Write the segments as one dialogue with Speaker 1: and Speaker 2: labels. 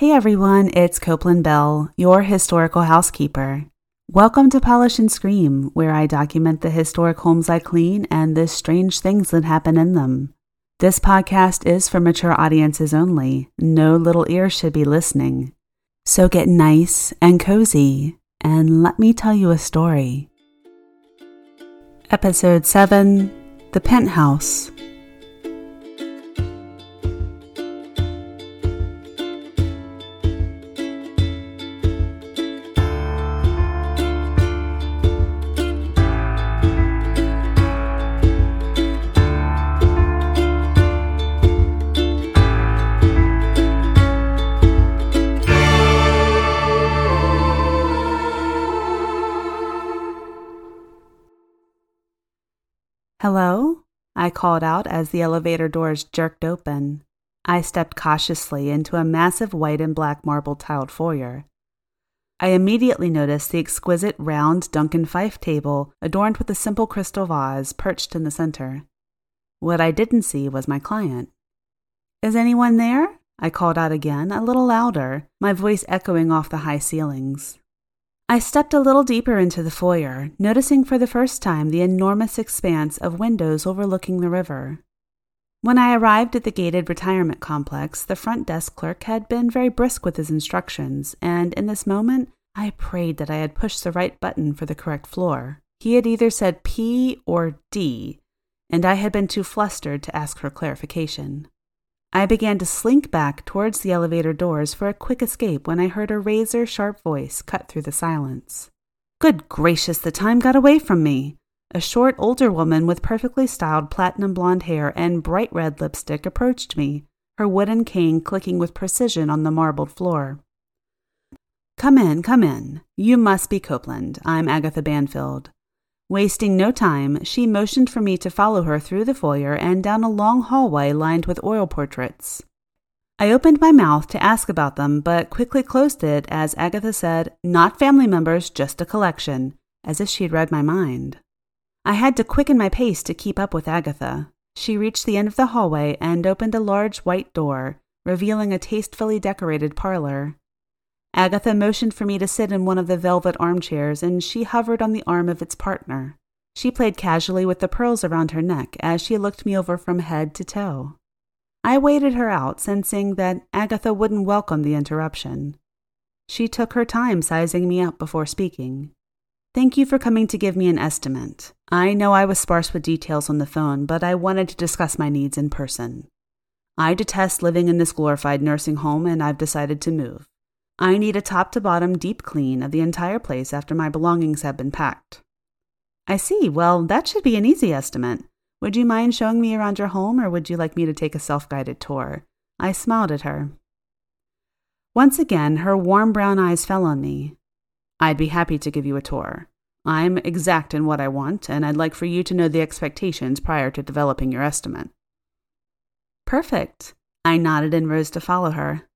Speaker 1: Hey everyone, it's Copeland Bell, your historical housekeeper. Welcome to Polish and Scream, where I document the historic homes I clean and the strange things that happen in them. This podcast is for mature audiences only. No little ears should be listening. So get nice and cozy, and let me tell you a story. Episode 7 The Penthouse. Hello? I called out as the elevator doors jerked open. I stepped cautiously into a massive white and black marble tiled foyer. I immediately noticed the exquisite round Duncan Phyfe table adorned with a simple crystal vase perched in the center. What I didn't see was my client. Is anyone there? I called out again, a little louder, my voice echoing off the high ceilings. I stepped a little deeper into the foyer, noticing for the first time the enormous expanse of windows overlooking the river. When I arrived at the gated retirement complex, the front desk clerk had been very brisk with his instructions, and in this moment, I prayed that I had pushed the right button for the correct floor. He had either said P or D, and I had been too flustered to ask for clarification. I began to slink back towards the elevator doors for a quick escape when I heard a razor sharp voice cut through the silence. Good gracious, the time got away from me! A short, older woman with perfectly styled platinum blonde hair and bright red lipstick approached me, her wooden cane clicking with precision on the marbled floor. Come in, come in. You must be Copeland. I'm Agatha Banfield. Wasting no time, she motioned for me to follow her through the foyer and down a long hallway lined with oil portraits. I opened my mouth to ask about them, but quickly closed it as Agatha said, Not family members, just a collection, as if she had read my mind. I had to quicken my pace to keep up with Agatha. She reached the end of the hallway and opened a large white door, revealing a tastefully decorated parlor. Agatha motioned for me to sit in one of the velvet armchairs, and she hovered on the arm of its partner. She played casually with the pearls around her neck as she looked me over from head to toe. I waited her out, sensing that Agatha wouldn't welcome the interruption. She took her time sizing me up before speaking. Thank you for coming to give me an estimate. I know I was sparse with details on the phone, but I wanted to discuss my needs in person. I detest living in this glorified nursing home, and I've decided to move. I need a top to bottom deep clean of the entire place after my belongings have been packed. I see. Well, that should be an easy estimate. Would you mind showing me around your home, or would you like me to take a self guided tour? I smiled at her. Once again, her warm brown eyes fell on me. I'd be happy to give you a tour. I'm exact in what I want, and I'd like for you to know the expectations prior to developing your estimate. Perfect. I nodded and rose to follow her.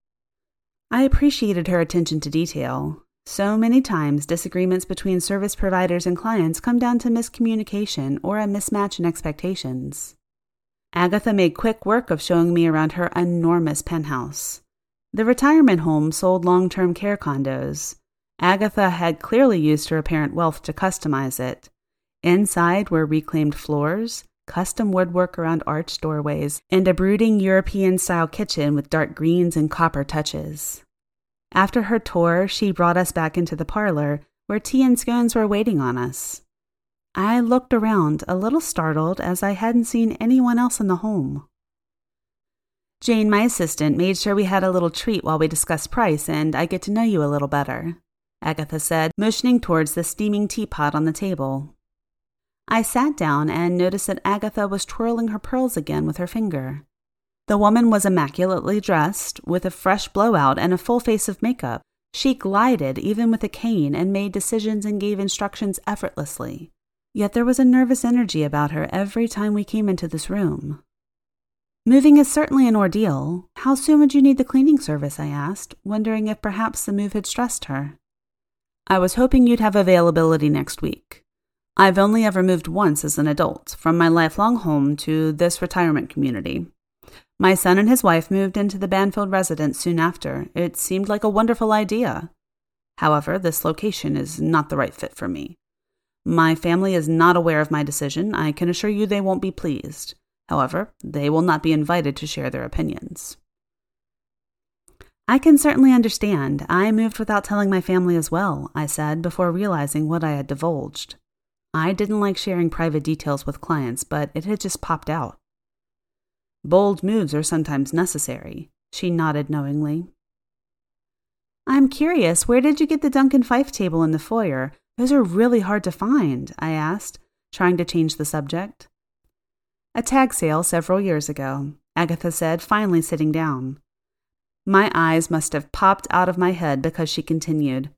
Speaker 1: I appreciated her attention to detail. So many times, disagreements between service providers and clients come down to miscommunication or a mismatch in expectations. Agatha made quick work of showing me around her enormous penthouse. The retirement home sold long term care condos. Agatha had clearly used her apparent wealth to customize it. Inside were reclaimed floors, custom woodwork around arched doorways, and a brooding European style kitchen with dark greens and copper touches. After her tour, she brought us back into the parlor where tea and scones were waiting on us. I looked around, a little startled as I hadn't seen anyone else in the home. Jane, my assistant, made sure we had a little treat while we discussed price and I get to know you a little better, Agatha said, motioning towards the steaming teapot on the table. I sat down and noticed that Agatha was twirling her pearls again with her finger. The woman was immaculately dressed, with a fresh blowout and a full face of makeup. She glided even with a cane and made decisions and gave instructions effortlessly. Yet there was a nervous energy about her every time we came into this room. Moving is certainly an ordeal. How soon would you need the cleaning service? I asked, wondering if perhaps the move had stressed her. I was hoping you'd have availability next week. I've only ever moved once as an adult, from my lifelong home to this retirement community. My son and his wife moved into the Banfield residence soon after. It seemed like a wonderful idea. However, this location is not the right fit for me. My family is not aware of my decision. I can assure you they won't be pleased. However, they will not be invited to share their opinions. I can certainly understand. I moved without telling my family as well, I said before realizing what I had divulged. I didn't like sharing private details with clients, but it had just popped out. Bold moves are sometimes necessary, she nodded knowingly. I'm curious, where did you get the Duncan Phyfe table in the foyer? Those are really hard to find, I asked, trying to change the subject. A tag sale several years ago, Agatha said, finally sitting down. My eyes must have popped out of my head because she continued.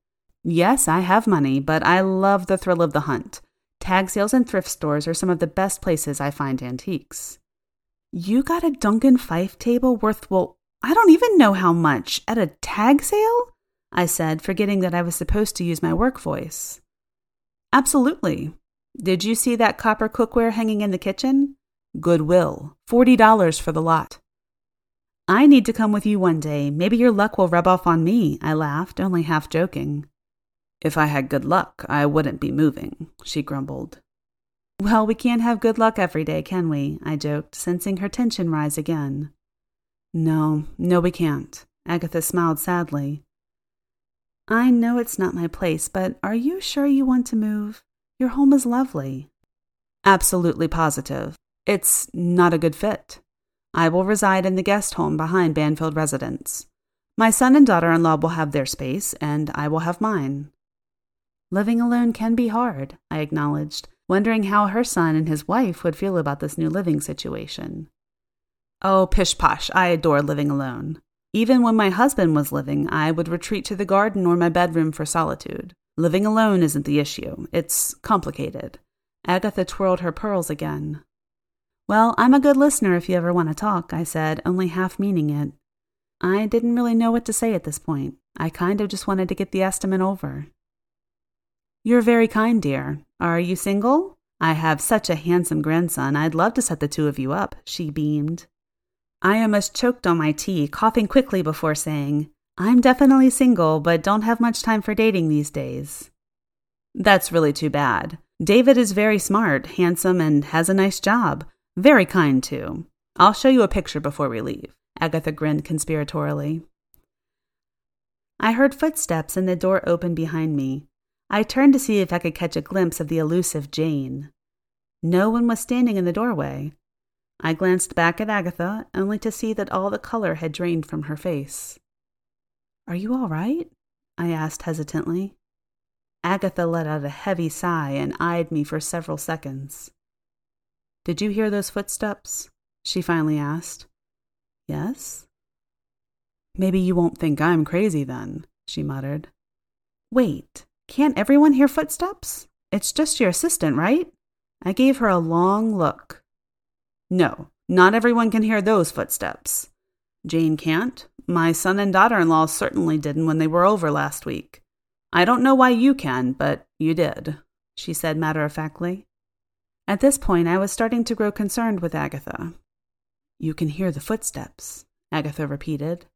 Speaker 1: Yes, I have money, but I love the thrill of the hunt. Tag sales and thrift stores are some of the best places I find antiques. You got a Duncan Phyfe table worth, well, I don't even know how much, at a tag sale? I said, forgetting that I was supposed to use my work voice. Absolutely. Did you see that copper cookware hanging in the kitchen? Goodwill. $40 for the lot. I need to come with you one day. Maybe your luck will rub off on me, I laughed, only half joking. If I had good luck, I wouldn't be moving, she grumbled. Well, we can't have good luck every day, can we? I joked, sensing her tension rise again. No, no, we can't. Agatha smiled sadly. I know it's not my place, but are you sure you want to move? Your home is lovely. Absolutely positive. It's not a good fit. I will reside in the guest home behind Banfield Residence. My son and daughter in law will have their space, and I will have mine. Living alone can be hard, I acknowledged, wondering how her son and his wife would feel about this new living situation. Oh, pish posh, I adore living alone. Even when my husband was living, I would retreat to the garden or my bedroom for solitude. Living alone isn't the issue, it's complicated. Agatha twirled her pearls again. Well, I'm a good listener if you ever want to talk, I said, only half meaning it. I didn't really know what to say at this point. I kind of just wanted to get the estimate over. You're very kind, dear. Are you single? I have such a handsome grandson. I'd love to set the two of you up, she beamed. I almost choked on my tea, coughing quickly before saying, I'm definitely single, but don't have much time for dating these days. That's really too bad. David is very smart, handsome, and has a nice job. Very kind, too. I'll show you a picture before we leave. Agatha grinned conspiratorially. I heard footsteps and the door opened behind me. I turned to see if I could catch a glimpse of the elusive Jane. No one was standing in the doorway. I glanced back at Agatha, only to see that all the color had drained from her face. Are you all right? I asked hesitantly. Agatha let out a heavy sigh and eyed me for several seconds. Did you hear those footsteps? she finally asked. Yes. Maybe you won't think I'm crazy then, she muttered. Wait, can't everyone hear footsteps? It's just your assistant, right? I gave her a long look. No, not everyone can hear those footsteps. Jane can't. My son and daughter in law certainly didn't when they were over last week. I don't know why you can, but you did, she said matter of factly. At this point, I was starting to grow concerned with Agatha. You can hear the footsteps, Agatha repeated.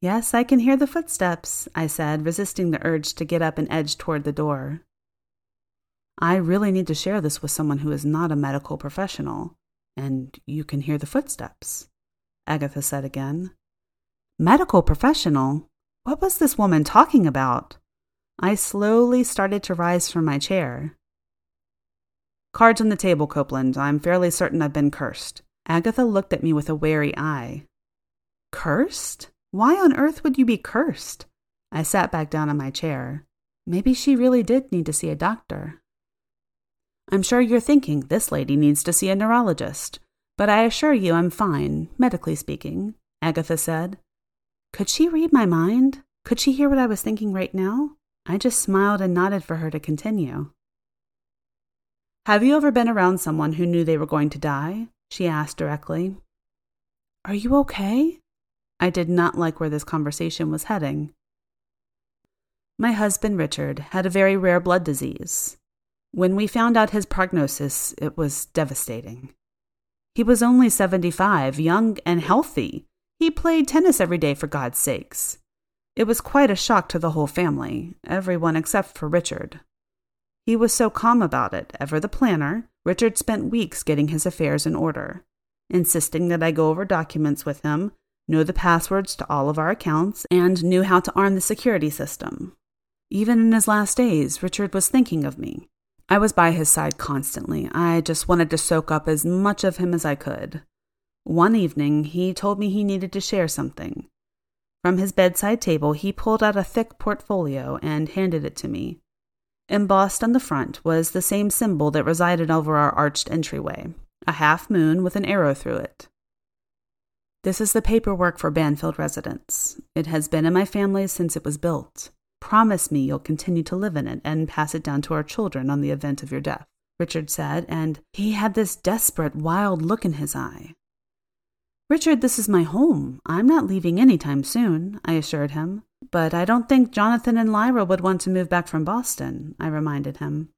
Speaker 1: Yes, I can hear the footsteps, I said, resisting the urge to get up and edge toward the door. I really need to share this with someone who is not a medical professional. And you can hear the footsteps, Agatha said again. Medical professional? What was this woman talking about? I slowly started to rise from my chair. Cards on the table, Copeland. I'm fairly certain I've been cursed. Agatha looked at me with a wary eye. Cursed? Why on earth would you be cursed? I sat back down in my chair. Maybe she really did need to see a doctor. I'm sure you're thinking this lady needs to see a neurologist, but I assure you I'm fine, medically speaking, Agatha said. Could she read my mind? Could she hear what I was thinking right now? I just smiled and nodded for her to continue. Have you ever been around someone who knew they were going to die? She asked directly. Are you okay? I did not like where this conversation was heading. My husband, Richard, had a very rare blood disease. When we found out his prognosis, it was devastating. He was only 75, young and healthy. He played tennis every day, for God's sakes. It was quite a shock to the whole family, everyone except for Richard. He was so calm about it, ever the planner, Richard spent weeks getting his affairs in order, insisting that I go over documents with him, know the passwords to all of our accounts, and knew how to arm the security system. Even in his last days, Richard was thinking of me. I was by his side constantly. I just wanted to soak up as much of him as I could. One evening, he told me he needed to share something. From his bedside table, he pulled out a thick portfolio and handed it to me. Embossed on the front was the same symbol that resided over our arched entryway a half moon with an arrow through it. This is the paperwork for Banfield residence. It has been in my family since it was built. Promise me you'll continue to live in it and pass it down to our children on the event of your death, Richard said, and he had this desperate, wild look in his eye. Richard, this is my home. I'm not leaving any time soon, I assured him. But I don't think Jonathan and Lyra would want to move back from Boston, I reminded him.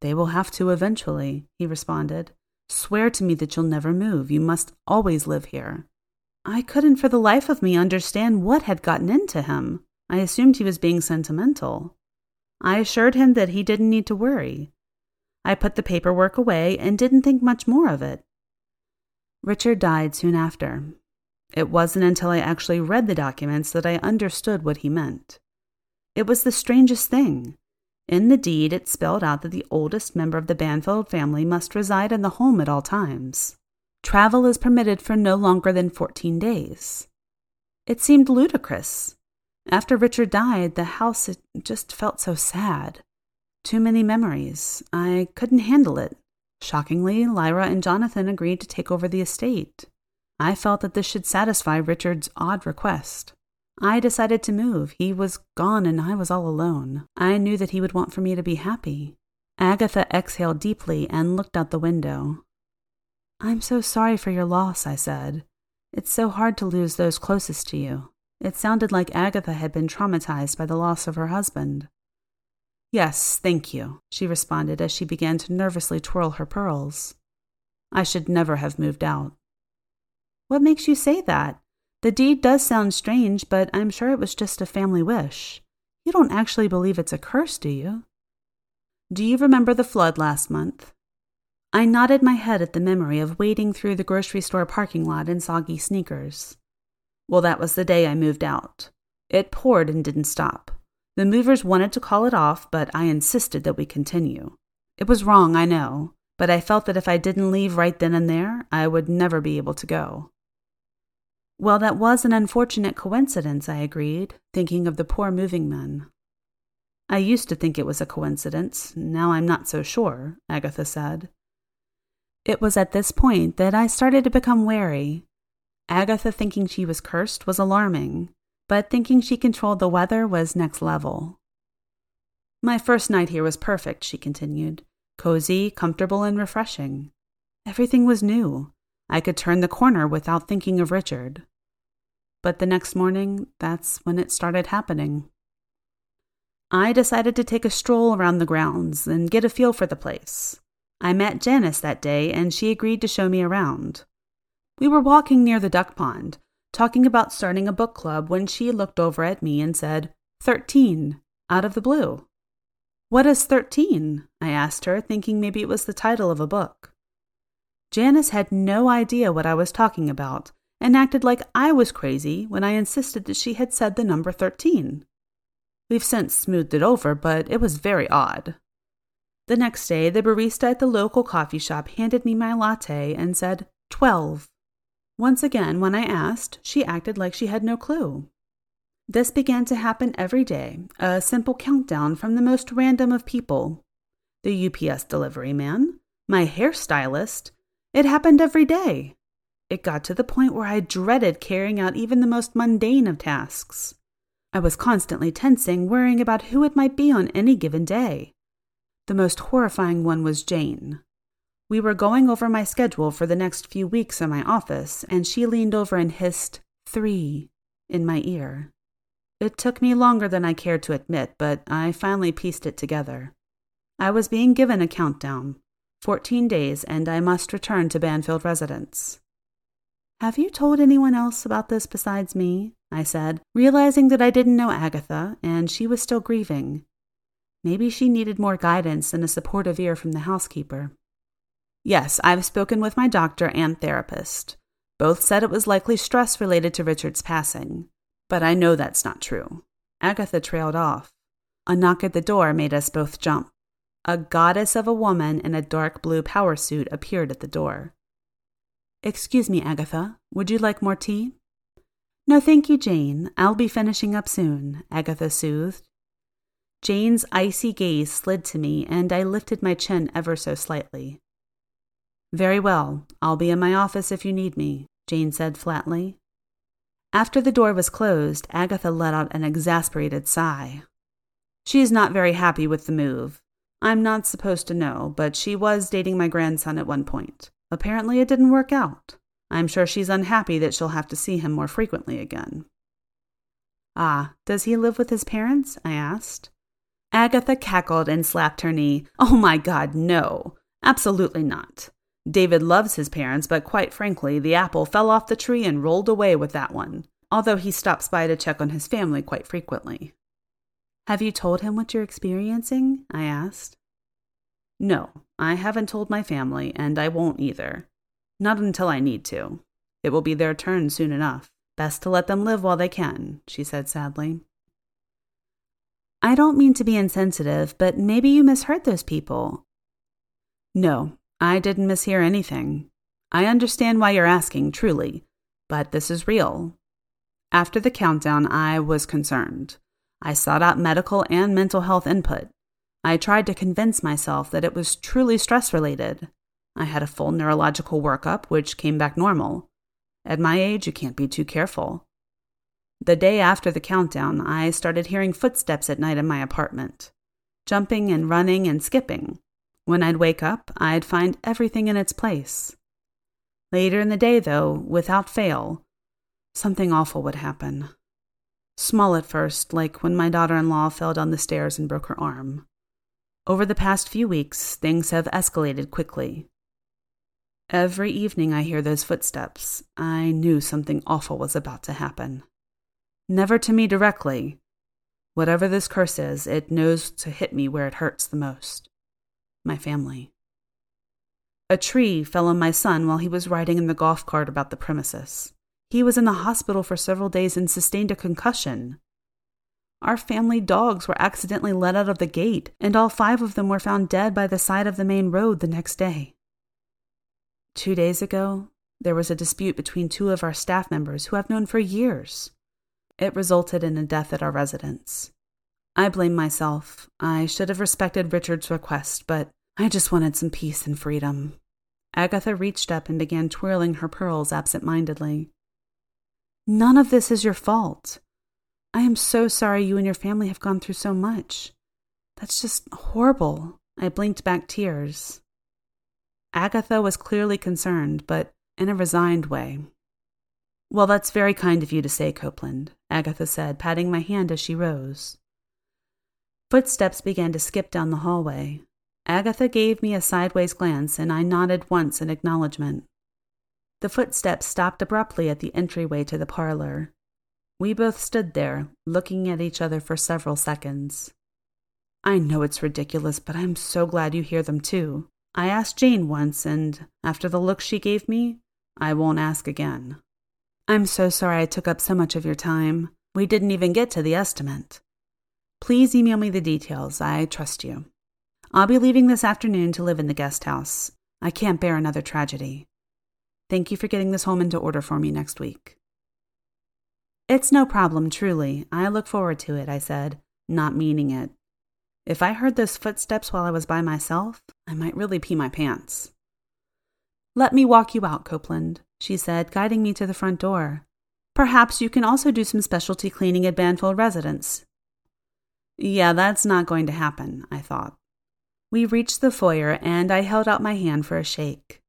Speaker 1: They will have to eventually, he responded. Swear to me that you'll never move. You must always live here. I couldn't for the life of me understand what had gotten into him. I assumed he was being sentimental. I assured him that he didn't need to worry. I put the paperwork away and didn't think much more of it. Richard died soon after. It wasn't until I actually read the documents that I understood what he meant. It was the strangest thing. In the deed, it spelled out that the oldest member of the Banfield family must reside in the home at all times. Travel is permitted for no longer than 14 days. It seemed ludicrous. After Richard died, the house just felt so sad. Too many memories. I couldn't handle it. Shockingly, Lyra and Jonathan agreed to take over the estate. I felt that this should satisfy Richard's odd request. I decided to move. He was gone and I was all alone. I knew that he would want for me to be happy. Agatha exhaled deeply and looked out the window. I'm so sorry for your loss, I said. It's so hard to lose those closest to you. It sounded like Agatha had been traumatized by the loss of her husband. Yes, thank you, she responded as she began to nervously twirl her pearls. I should never have moved out. What makes you say that? The deed does sound strange, but I'm sure it was just a family wish. You don't actually believe it's a curse, do you? Do you remember the flood last month? I nodded my head at the memory of wading through the grocery store parking lot in soggy sneakers. Well, that was the day I moved out. It poured and didn't stop. The movers wanted to call it off, but I insisted that we continue. It was wrong, I know, but I felt that if I didn't leave right then and there, I would never be able to go. Well, that was an unfortunate coincidence, I agreed, thinking of the poor moving men. I used to think it was a coincidence. Now I'm not so sure, Agatha said. It was at this point that I started to become wary. Agatha thinking she was cursed was alarming, but thinking she controlled the weather was next level. My first night here was perfect, she continued. Cozy, comfortable, and refreshing. Everything was new. I could turn the corner without thinking of Richard. But the next morning, that's when it started happening. I decided to take a stroll around the grounds and get a feel for the place. I met Janice that day, and she agreed to show me around. We were walking near the duck pond, talking about starting a book club, when she looked over at me and said, Thirteen, out of the blue. What is thirteen? I asked her, thinking maybe it was the title of a book. Janice had no idea what I was talking about and acted like I was crazy when I insisted that she had said the number 13. We've since smoothed it over, but it was very odd. The next day, the barista at the local coffee shop handed me my latte and said, 12. Once again, when I asked, she acted like she had no clue. This began to happen every day, a simple countdown from the most random of people the UPS delivery man, my hairstylist, it happened every day. It got to the point where I dreaded carrying out even the most mundane of tasks. I was constantly tensing, worrying about who it might be on any given day. The most horrifying one was Jane. We were going over my schedule for the next few weeks in my office, and she leaned over and hissed, Three, in my ear. It took me longer than I cared to admit, but I finally pieced it together. I was being given a countdown Fourteen days, and I must return to Banfield residence. Have you told anyone else about this besides me? I said, realizing that I didn't know Agatha and she was still grieving. Maybe she needed more guidance and a supportive ear from the housekeeper. Yes, I've spoken with my doctor and therapist. Both said it was likely stress related to Richard's passing. But I know that's not true. Agatha trailed off. A knock at the door made us both jump. A goddess of a woman in a dark blue power suit appeared at the door. Excuse me, Agatha. Would you like more tea? No, thank you, Jane. I'll be finishing up soon, Agatha soothed. Jane's icy gaze slid to me, and I lifted my chin ever so slightly. Very well. I'll be in my office if you need me, Jane said flatly. After the door was closed, Agatha let out an exasperated sigh. She is not very happy with the move. I'm not supposed to know, but she was dating my grandson at one point. Apparently, it didn't work out. I'm sure she's unhappy that she'll have to see him more frequently again. Ah, does he live with his parents? I asked. Agatha cackled and slapped her knee. Oh my God, no. Absolutely not. David loves his parents, but quite frankly, the apple fell off the tree and rolled away with that one, although he stops by to check on his family quite frequently. Have you told him what you're experiencing? I asked. No, I haven't told my family, and I won't either. Not until I need to. It will be their turn soon enough. Best to let them live while they can, she said sadly. I don't mean to be insensitive, but maybe you misheard those people. No, I didn't mishear anything. I understand why you're asking, truly, but this is real. After the countdown, I was concerned. I sought out medical and mental health input. I tried to convince myself that it was truly stress related. I had a full neurological workup, which came back normal. At my age, you can't be too careful. The day after the countdown, I started hearing footsteps at night in my apartment, jumping and running and skipping. When I'd wake up, I'd find everything in its place. Later in the day, though, without fail, something awful would happen. Small at first, like when my daughter in law fell down the stairs and broke her arm. Over the past few weeks, things have escalated quickly. Every evening I hear those footsteps, I knew something awful was about to happen. Never to me directly. Whatever this curse is, it knows to hit me where it hurts the most my family. A tree fell on my son while he was riding in the golf cart about the premises. He was in the hospital for several days and sustained a concussion. Our family dogs were accidentally let out of the gate, and all five of them were found dead by the side of the main road the next day. Two days ago, there was a dispute between two of our staff members who I've known for years. It resulted in a death at our residence. I blame myself. I should have respected Richard's request, but I just wanted some peace and freedom. Agatha reached up and began twirling her pearls absent mindedly. None of this is your fault. I am so sorry you and your family have gone through so much. That's just horrible. I blinked back tears. Agatha was clearly concerned, but in a resigned way. Well, that's very kind of you to say, Copeland, Agatha said, patting my hand as she rose. Footsteps began to skip down the hallway. Agatha gave me a sideways glance, and I nodded once in acknowledgement. The footsteps stopped abruptly at the entryway to the parlor. We both stood there, looking at each other for several seconds. I know it's ridiculous, but I'm so glad you hear them too. I asked Jane once, and after the look she gave me, I won't ask again. I'm so sorry I took up so much of your time. We didn't even get to the estimate. Please email me the details. I trust you. I'll be leaving this afternoon to live in the guest house. I can't bear another tragedy. Thank you for getting this home into order for me next week. It's no problem, truly. I look forward to it, I said, not meaning it. If I heard those footsteps while I was by myself, I might really pee my pants. Let me walk you out, Copeland, she said, guiding me to the front door. Perhaps you can also do some specialty cleaning at Banfield residence. Yeah, that's not going to happen, I thought. We reached the foyer, and I held out my hand for a shake.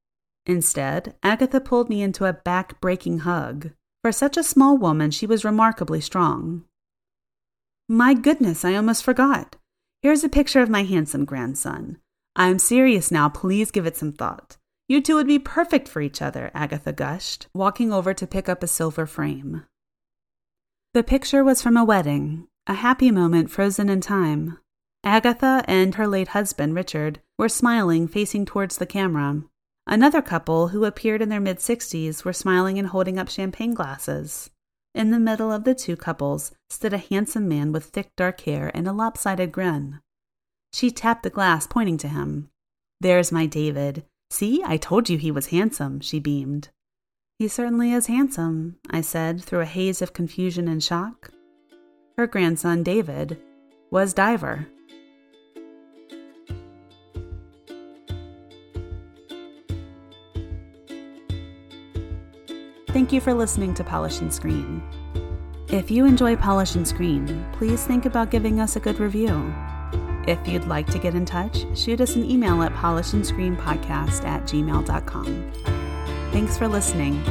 Speaker 1: Instead, Agatha pulled me into a back breaking hug. For such a small woman, she was remarkably strong. My goodness, I almost forgot. Here's a picture of my handsome grandson. I'm serious now. Please give it some thought. You two would be perfect for each other, Agatha gushed, walking over to pick up a silver frame. The picture was from a wedding, a happy moment frozen in time. Agatha and her late husband, Richard, were smiling, facing towards the camera. Another couple, who appeared in their mid 60s, were smiling and holding up champagne glasses. In the middle of the two couples stood a handsome man with thick dark hair and a lopsided grin. She tapped the glass, pointing to him. There's my David. See, I told you he was handsome, she beamed. He certainly is handsome, I said, through a haze of confusion and shock. Her grandson, David, was Diver. Thank you for listening to Polish and Scream. If you enjoy Polish and Scream, please think about giving us a good review. If you'd like to get in touch, shoot us an email at polishandscreampodcast at gmail.com. Thanks for listening.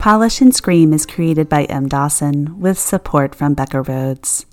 Speaker 1: Polish and Scream is created by M. Dawson with support from Becca Rhodes.